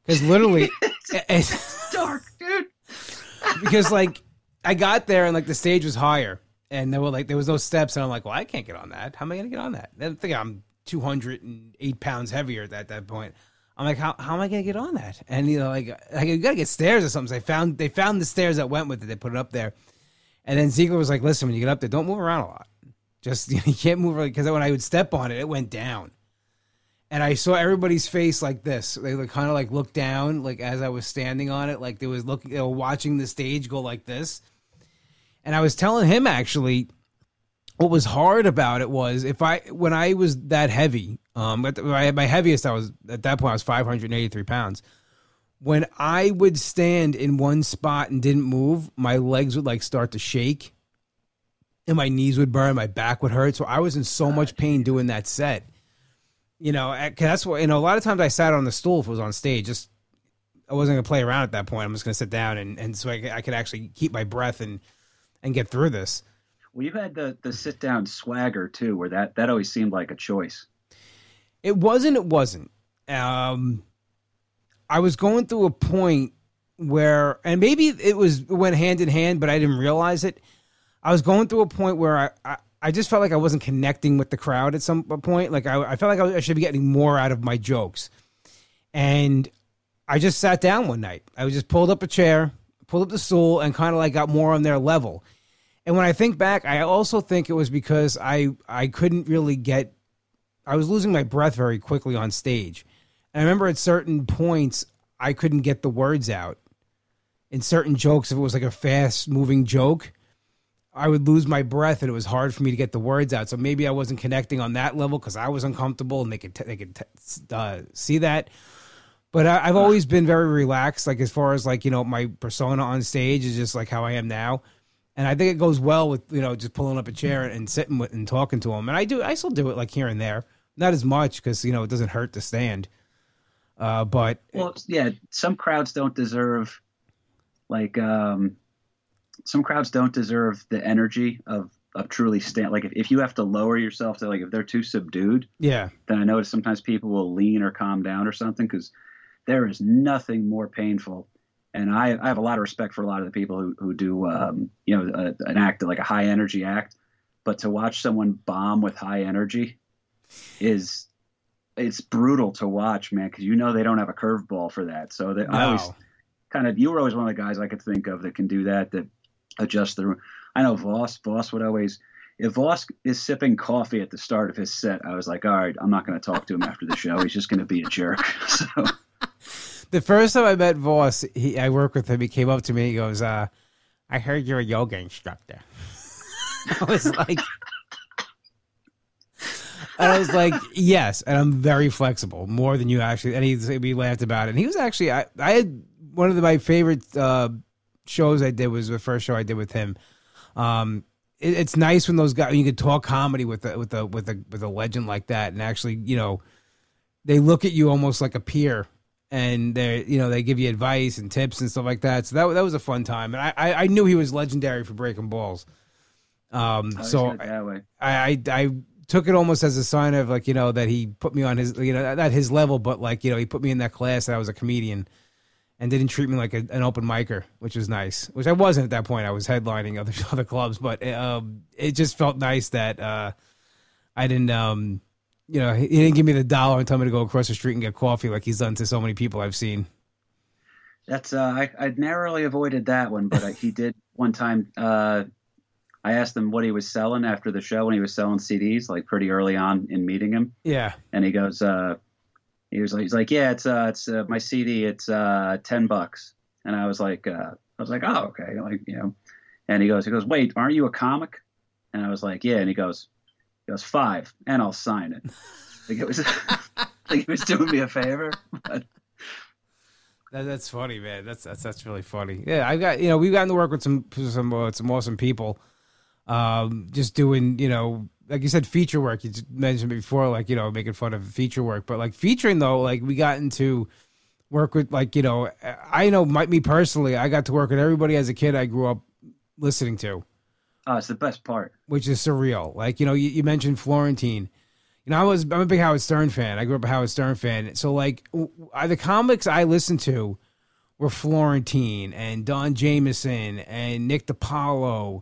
because literally it's dark, dude. because like I got there and like the stage was higher and there were like there was no steps and I'm like, well, I can't get on that. How am I going to get on that? And I think I'm 208 pounds heavier at that point. I'm like, how, how am I gonna get on that? And you know, like, like you gotta get stairs or something. So they found they found the stairs that went with it. They put it up there, and then Ziegler was like, listen, when you get up there, don't move around a lot. Just you, know, you can't move because when I would step on it, it went down, and I saw everybody's face like this. They like, kind of like looked down, like as I was standing on it, like they was looking, they were watching the stage go like this. And I was telling him actually, what was hard about it was if I when I was that heavy, um, at the, my, my heaviest I was at that point I was 583 pounds. When I would stand in one spot and didn't move, my legs would like start to shake, and my knees would burn, my back would hurt. So I was in so much pain doing that set. You know, that's what you know. A lot of times I sat on the stool if it was on stage. Just I wasn't gonna play around at that point. I'm just gonna sit down and and so I, I could actually keep my breath and and get through this. Well, you had the the sit down swagger too, where that that always seemed like a choice. It wasn't. It wasn't. Um, I was going through a point where, and maybe it was went hand in hand, but I didn't realize it. I was going through a point where I, I, I just felt like I wasn't connecting with the crowd at some point. Like I, I felt like I, I should be getting more out of my jokes, and I just sat down one night. I just pulled up a chair, pulled up the stool, and kind of like got more on their level. And when I think back, I also think it was because I I couldn't really get I was losing my breath very quickly on stage. And I remember at certain points I couldn't get the words out. In certain jokes, if it was like a fast moving joke, I would lose my breath and it was hard for me to get the words out. So maybe I wasn't connecting on that level because I was uncomfortable and they could t- they could t- uh, see that. But I, have always been very relaxed, like as far as like you know my persona on stage is just like how I am now and I think it goes well with you know just pulling up a chair and sitting with and talking to them. And I do, I still do it like here and there, not as much because you know it doesn't hurt to stand. Uh, but well, yeah, some crowds don't deserve like um, some crowds don't deserve the energy of of truly stand. Like if, if you have to lower yourself to like if they're too subdued, yeah, then I notice sometimes people will lean or calm down or something because there is nothing more painful and I, I have a lot of respect for a lot of the people who, who do um, you know a, an act like a high energy act. But to watch someone bomb with high energy is it's brutal to watch man because you know they don't have a curveball for that. So that no. i always kind of you were always one of the guys i could think of that can do that that adjust the room. I know Vos Vos would always if Vos is sipping coffee at the start of his set i was like all right i'm not going to talk to him after the show. He's just going to be a jerk. So the first time I met Vos, he I worked with him. He came up to me. He goes, uh, "I heard you're a yoga instructor." I was like, and I was like, "Yes," and I'm very flexible, more than you actually. And he we laughed about it. And he was actually I I had one of the, my favorite uh, shows I did was the first show I did with him. Um, it, it's nice when those guys you can talk comedy with a, with a with a with a legend like that, and actually you know they look at you almost like a peer and they you know they give you advice and tips and stuff like that. So that that was a fun time, and I I, I knew he was legendary for breaking balls. Um, so I, I I took it almost as a sign of like you know that he put me on his you know at his level, but like you know he put me in that class that I was a comedian. And didn't treat me like a, an open micer, which was nice. Which I wasn't at that point. I was headlining other other clubs, but um, it just felt nice that uh, I didn't um, you know, he didn't give me the dollar and tell me to go across the street and get coffee like he's done to so many people I've seen. That's uh, I I narrowly avoided that one, but he did one time. Uh, I asked him what he was selling after the show when he was selling CDs, like pretty early on in meeting him. Yeah, and he goes, uh, he was like, he's like, yeah, it's uh, it's uh, my CD, it's uh, ten bucks, and I was like, uh, I was like, oh, okay, like you know, and he goes, he goes, wait, aren't you a comic? And I was like, yeah, and he goes, he goes five, and I'll sign it. like it was, like he was doing me a favor. But. That, that's funny, man. That's that's that's really funny. Yeah, I've got you know we've gotten to work with some some uh, some awesome people. Um, just doing you know like you said feature work. You mentioned before, like you know making fun of feature work, but like featuring though, like we got into work with like you know I know my, me personally, I got to work with everybody as a kid I grew up listening to. Oh, it's the best part. Which is surreal. Like, you know, you, you mentioned Florentine. You know, I was I'm a big Howard Stern fan. I grew up a Howard Stern fan. So like the comics I listened to were Florentine and Don Jamieson and Nick DiPaolo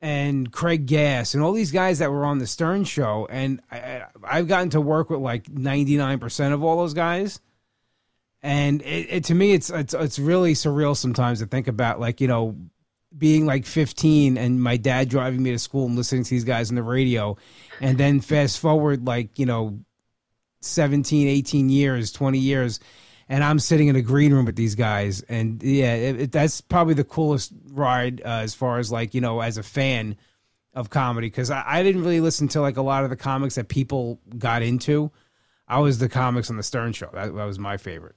and Craig Gass and all these guys that were on the Stern show. And I, I've gotten to work with like 99% of all those guys. And it, it, to me, it's, it's, it's really surreal sometimes to think about like, you know, being like 15 and my dad driving me to school and listening to these guys on the radio. And then fast forward like, you know, 17, 18 years, 20 years and I'm sitting in a green room with these guys, and yeah, it, it, that's probably the coolest ride uh, as far as like you know as a fan of comedy because I, I, didn't really listen to like a lot of the comics that people got into. I was the comics on the Stern Show. That, that was my favorite.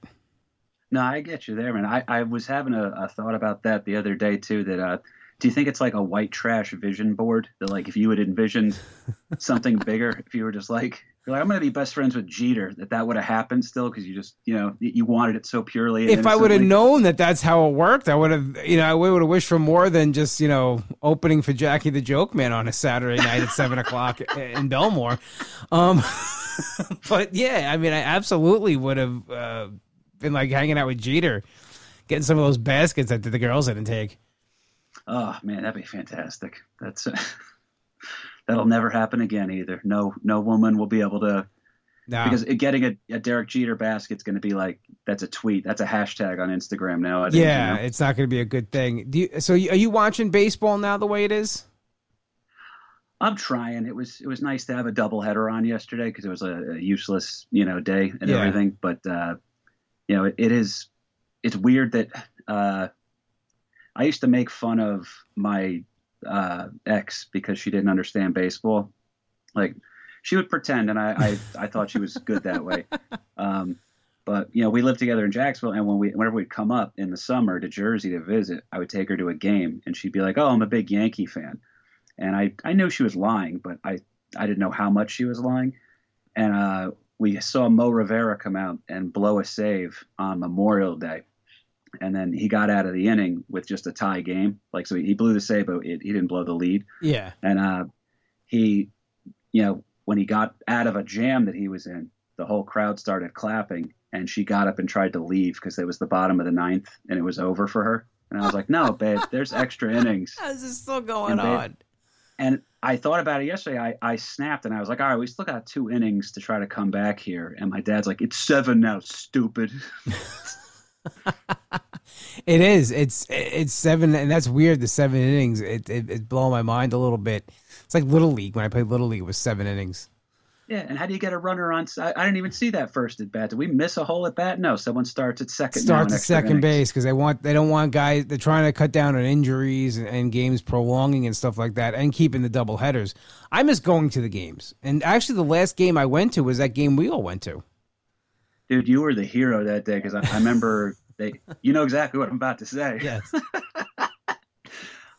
No, I get you there, man. I, I was having a, a thought about that the other day too. That uh, do you think it's like a white trash vision board? That like if you had envisioned something bigger, if you were just like you're like, I'm going to be best friends with Jeter. That that would have happened still because you just, you know, you wanted it so purely. If I would have known that that's how it worked, I would have, you know, I would have wished for more than just, you know, opening for Jackie the Joke Man on a Saturday night at seven o'clock in Bellmore. Um, but yeah, I mean, I absolutely would have uh, been like hanging out with Jeter, getting some of those baskets that the girls didn't take. Oh man, that'd be fantastic. That's. Uh, that'll never happen again either. No, no woman will be able to. No. Because getting a, a Derek Jeter basket's going to be like that's a tweet, that's a hashtag on Instagram now. Yeah, you know? it's not going to be a good thing. Do you, so? Are you watching baseball now the way it is? I'm trying. It was it was nice to have a double header on yesterday because it was a, a, useless you know day and yeah. everything. But uh, you know it, it is it's weird that uh, I used to make fun of my uh, ex because she didn't understand baseball. Like she would pretend, and I I, I thought she was good that way. Um, but you know, we lived together in Jacksonville, and when we whenever we'd come up in the summer to Jersey to visit, I would take her to a game, and she'd be like, "Oh, I'm a big Yankee fan," and I I knew she was lying, but I I didn't know how much she was lying, and uh, we saw Mo Rivera come out and blow a save on Memorial Day, and then he got out of the inning with just a tie game. Like so, he blew the save, but he didn't blow the lead. Yeah, and uh, he, you know, when he got out of a jam that he was in, the whole crowd started clapping, and she got up and tried to leave because it was the bottom of the ninth and it was over for her. And I was like, "No, babe, there's extra innings. This still going and on?" and I thought about it yesterday. I, I snapped and I was like, all right, we still got two innings to try to come back here. And my dad's like, it's seven now, stupid. it is. It's it's seven, and that's weird. The seven innings. It, it it my mind a little bit. It's like little league when I played little league. It was seven innings. Yeah, and how do you get a runner on? I, I didn't even see that first at bat. Did we miss a hole at bat? No, someone starts at second. Starts at second innings. base because they want they don't want guys. They're trying to cut down on injuries and, and, games prolonging and stuff like that, and keeping the double headers. I miss going to the games, and actually, the last game I went to was that game we all went to dude, you were the hero that day because I, I, remember they. You know exactly what I'm about to say. Yes.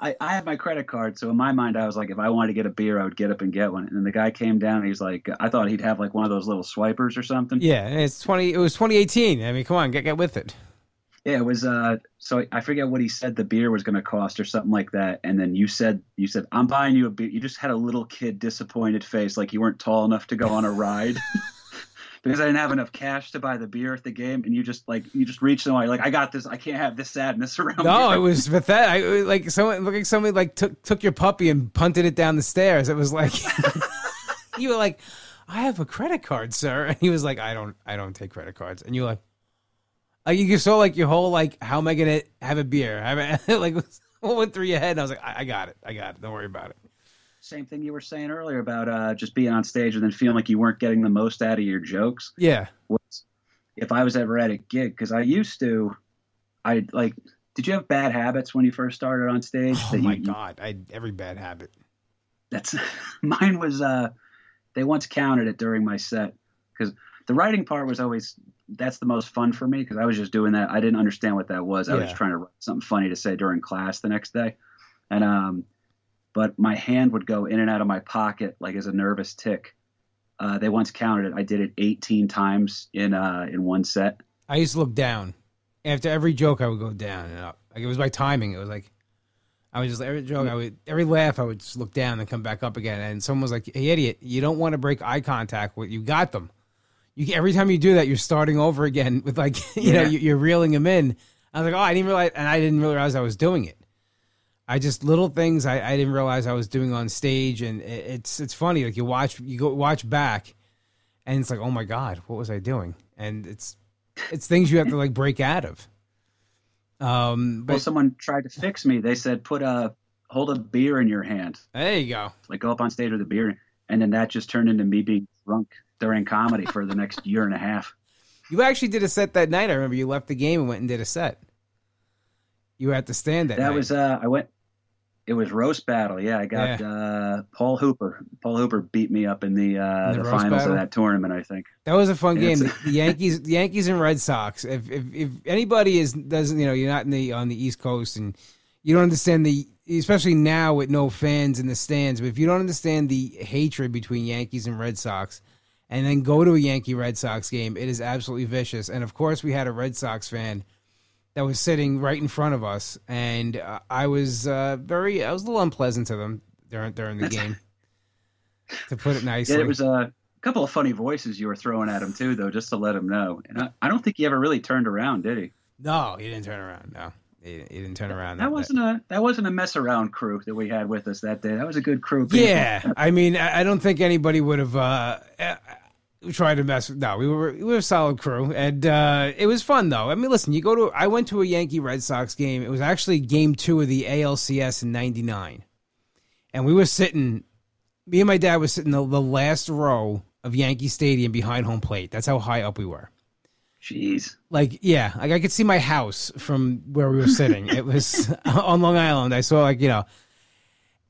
I, I had my credit card, so in my mind, I was like, if I wanted to get a beer, I would get up and get one. And the guy came down, and he's like, I thought he'd have like one of those little swipers or something. Yeah, it's twenty. It was 2018. I mean, come on, get get with it. Yeah, it was. Uh, so I forget what he said the beer was going to cost or something like that. And then you said, you said, I'm buying you a beer. You just had a little kid disappointed face, like you weren't tall enough to go on a ride. because I didn't have enough cash to buy the beer at the game, and you just like you just reached you're like, I got this. I can't have this sadness around. No, here. it was pathetic. I, like someone looking somebody like took took your puppy and punted it down the stairs. It was like you were like, I have a credit card, sir, and he was like, I don't I don't take credit cards, and you're like. Like you saw like your whole like how am I gonna have a beer? Have a, like what went through your head? And I was like, I, I got it, I got it. Don't worry about it same thing you were saying earlier about uh, just being on stage and then feeling like you weren't getting the most out of your jokes. Yeah. Was if I was ever at a gig, because I used to, I like. Did you have bad habits when you first started on stage? Oh my you, god, I had every bad habit. That's mine was. uh They once counted it during my set because the writing part was always that's the most fun for me because I was just doing that. I didn't understand what that was. I yeah. was trying to write something funny to say during class the next day, and um but my hand would go in and out of my pocket like as a nervous tick. Uh, they once counted it. I did it 18 times in uh, in one set. I used to look down after every joke. I would go down and up. Like it was my timing. It was like I was just every joke. I would every laugh. I would just look down and come back up again. And someone was like, "Hey, idiot! You don't want to break eye contact with. You got them. You every time you do that, you're starting over again with like you yeah. know you're reeling them in." I was like, "Oh, I didn't realize," and I didn't realize I was doing it. I just little things I, I didn't realize I was doing on stage, and it, it's it's funny. Like you watch you go watch back, and it's like, oh my god, what was I doing? And it's it's things you have to like break out of. Um, but well, someone tried to fix me. They said put a hold a beer in your hand. There you go. Like go up on stage with a beer, and then that just turned into me being drunk during comedy for the next year and a half. You actually did a set that night. I remember you left the game and went and did a set. You were at the stand that. That night. was uh, I went. It was roast battle. Yeah, I got Yeah. uh, Paul Hooper. Paul Hooper beat me up in the uh, In the the, finals battle? of that tournament. I think. That was a fun Yeah, game. the Yankees, the Yankees and Red Sox. If, if if anybody is doesn't you know you're not in the on the East Coast and you don't understand the especially now with no fans in the stands. But if you don't understand the hatred between Yankees and Red Sox, and then go to a Yankee Red Sox game, it is absolutely vicious. And of course, we had a Red Sox fan that was sitting right in front of us, and uh, I was uh, very I was a little unpleasant to them during during the game. to put it nicely, Yeah, it was a couple of funny voices you were throwing at him too, though, just to let him know. And I, I don't think he ever really turned around, did he? no, he didn't turn around. No, he, he didn't turn around. That wasn't a that wasn't a mess around crew that we had with us that day. That was a good crew. people. Yeah, I mean, I I don't think anybody would have uh, tried to mess. No, we were we were a solid crew, and uh, it was fun though. I mean, listen, you go to. I went to a Yankee Red Sox game. It was actually Game Two of the ALCS in '99, and we were sitting. Me and my dad was sitting the, the last row of Yankee Stadium behind home plate. That's how high up we were. Jeez. Like, yeah, like I could see my house from where we were sitting. it was on Long Island. I saw like you know,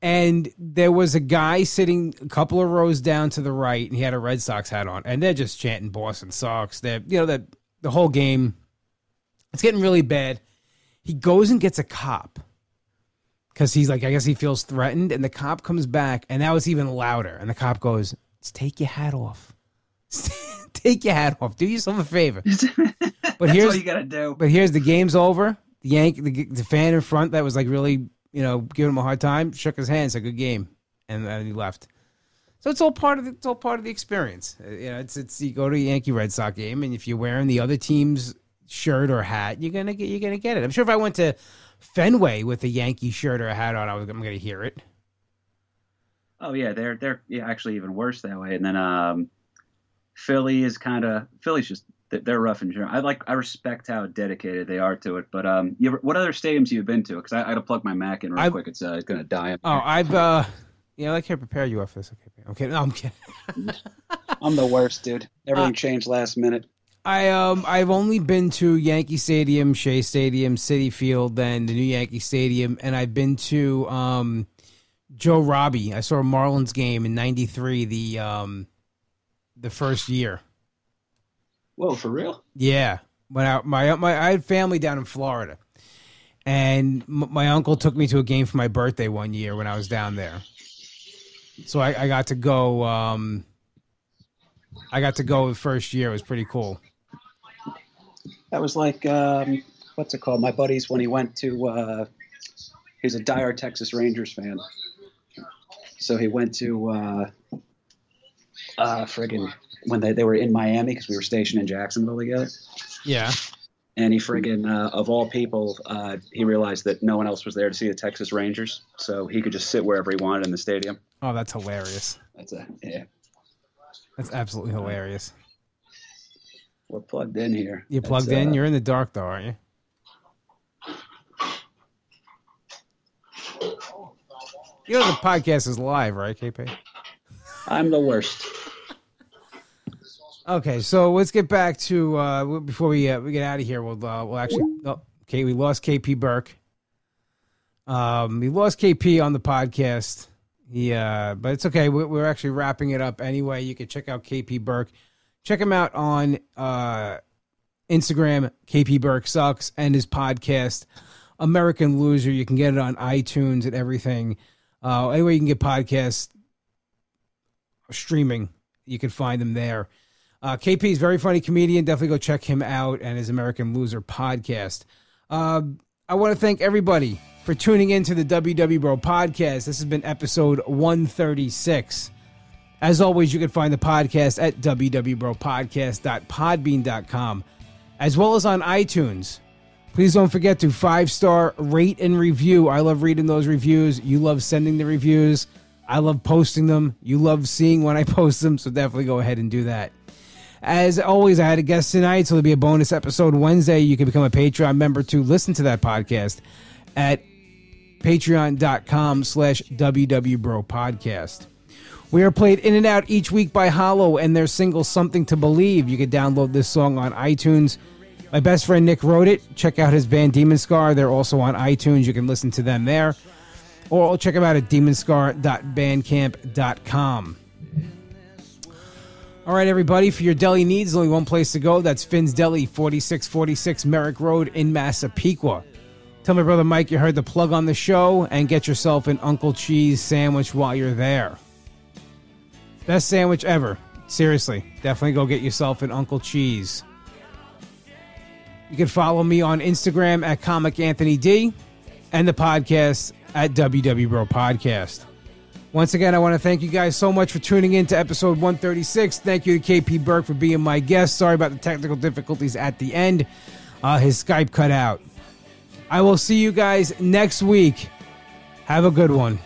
and there was a guy sitting a couple of rows down to the right, and he had a Red Sox hat on, and they're just chanting Boston Sox. They're you know that the whole game. It's getting really bad. He goes and gets a cop because he's like, I guess he feels threatened, and the cop comes back, and now it's even louder. And the cop goes, "Let's take your hat off. take your hat off. Do yourself a favor." But That's here's all you gotta do. but here's the game's over. The Yank, the, the fan in front that was like really, you know, giving him a hard time, shook his hand, said, "Good game," and then he left. So it's all part of the, it's all part of the experience. Uh, You know, it's it's you go to a Yankee Red Sox game, and if you're wearing the other team's shirt or hat, you're gonna get you're gonna get it. I'm sure if I went to Fenway with a Yankee shirt or a hat on, I was I'm gonna hear it. Oh yeah, they're they're actually even worse that way. And then um, Philly is kind of Philly's just they're- they're rough in general. I like I respect how dedicated they are to it. But um, you ever, what other stadiums you've been to? Because I, I got to plug my Mac in real I've- quick. It's uh, it's gonna die. Oh, I've uh, you know, I can't prepare you off this. Okay, okay, no, I'm kidding. I'm the worst, dude. Everything Uh, changed last minute. I um I've only been to Yankee Stadium, Shea Stadium, Citi Field, then the new Yankee Stadium, and I've been to um Joe Robbie. I saw a Marlins game in '93, the um the first year. Whoa, for real? Yeah, when I, my my I had family down in Florida, and m- my uncle took me to a game for my birthday one year when I was down there. So I, I got to go. Um, I got to go the first year. It was pretty cool. That was like um, what's it called? My buddies when he went to uh, he's a dire Texas Rangers fan, so he went to uh, uh, friggin' when they, they were in Miami because we were stationed in Jacksonville together. Yeah. And he friggin' uh, of all people, uh, he realized that no one else was there to see the Texas Rangers, so he could just sit wherever he wanted in the stadium. Oh, that's hilarious. That's a yeah. That's absolutely hilarious. We're plugged in here. You That's, plugged in. uh, You're in the dark though, aren't you? You know the podcast is live, right, KP? I'm the worst. Okay, so let's get back to uh, before we uh, we get out of here. We'll uh, we'll actually oh, okay. We lost KP Burke. Um, we lost KP on the podcast. He, uh, but it's okay. We're, we're actually wrapping it up anyway. You can check out KP Burke. Check him out on uh, Instagram. KP Burke sucks and his podcast American Loser. You can get it on iTunes and everything. Uh, anyway, you can get podcasts streaming. You can find them there. Uh, KP is very funny comedian. Definitely go check him out and his American Loser podcast. Uh, I want to thank everybody for tuning in to the WW Bro podcast. This has been episode 136. As always, you can find the podcast at www.bropodcast.podbean.com as well as on iTunes. Please don't forget to five star rate and review. I love reading those reviews. You love sending the reviews. I love posting them. You love seeing when I post them. So definitely go ahead and do that. As always, I had a guest tonight, so there'll be a bonus episode Wednesday. You can become a Patreon member to listen to that podcast at patreon.com slash wwbro podcast. We are played in and out each week by Hollow and their single Something to Believe. You can download this song on iTunes. My best friend Nick wrote it. Check out his band Demon Scar. They're also on iTunes. You can listen to them there. Or check them out at demonscar.bandcamp.com. All right, everybody, for your deli needs, only one place to go. That's Finn's Deli, 4646 Merrick Road in Massapequa. Tell my brother Mike you heard the plug on the show and get yourself an Uncle Cheese sandwich while you're there. Best sandwich ever. Seriously, definitely go get yourself an Uncle Cheese. You can follow me on Instagram at Comic Anthony D and the podcast at WW Bro Podcast. Once again, I want to thank you guys so much for tuning in to episode 136. Thank you to KP Burke for being my guest. Sorry about the technical difficulties at the end. Uh, his Skype cut out. I will see you guys next week. Have a good one.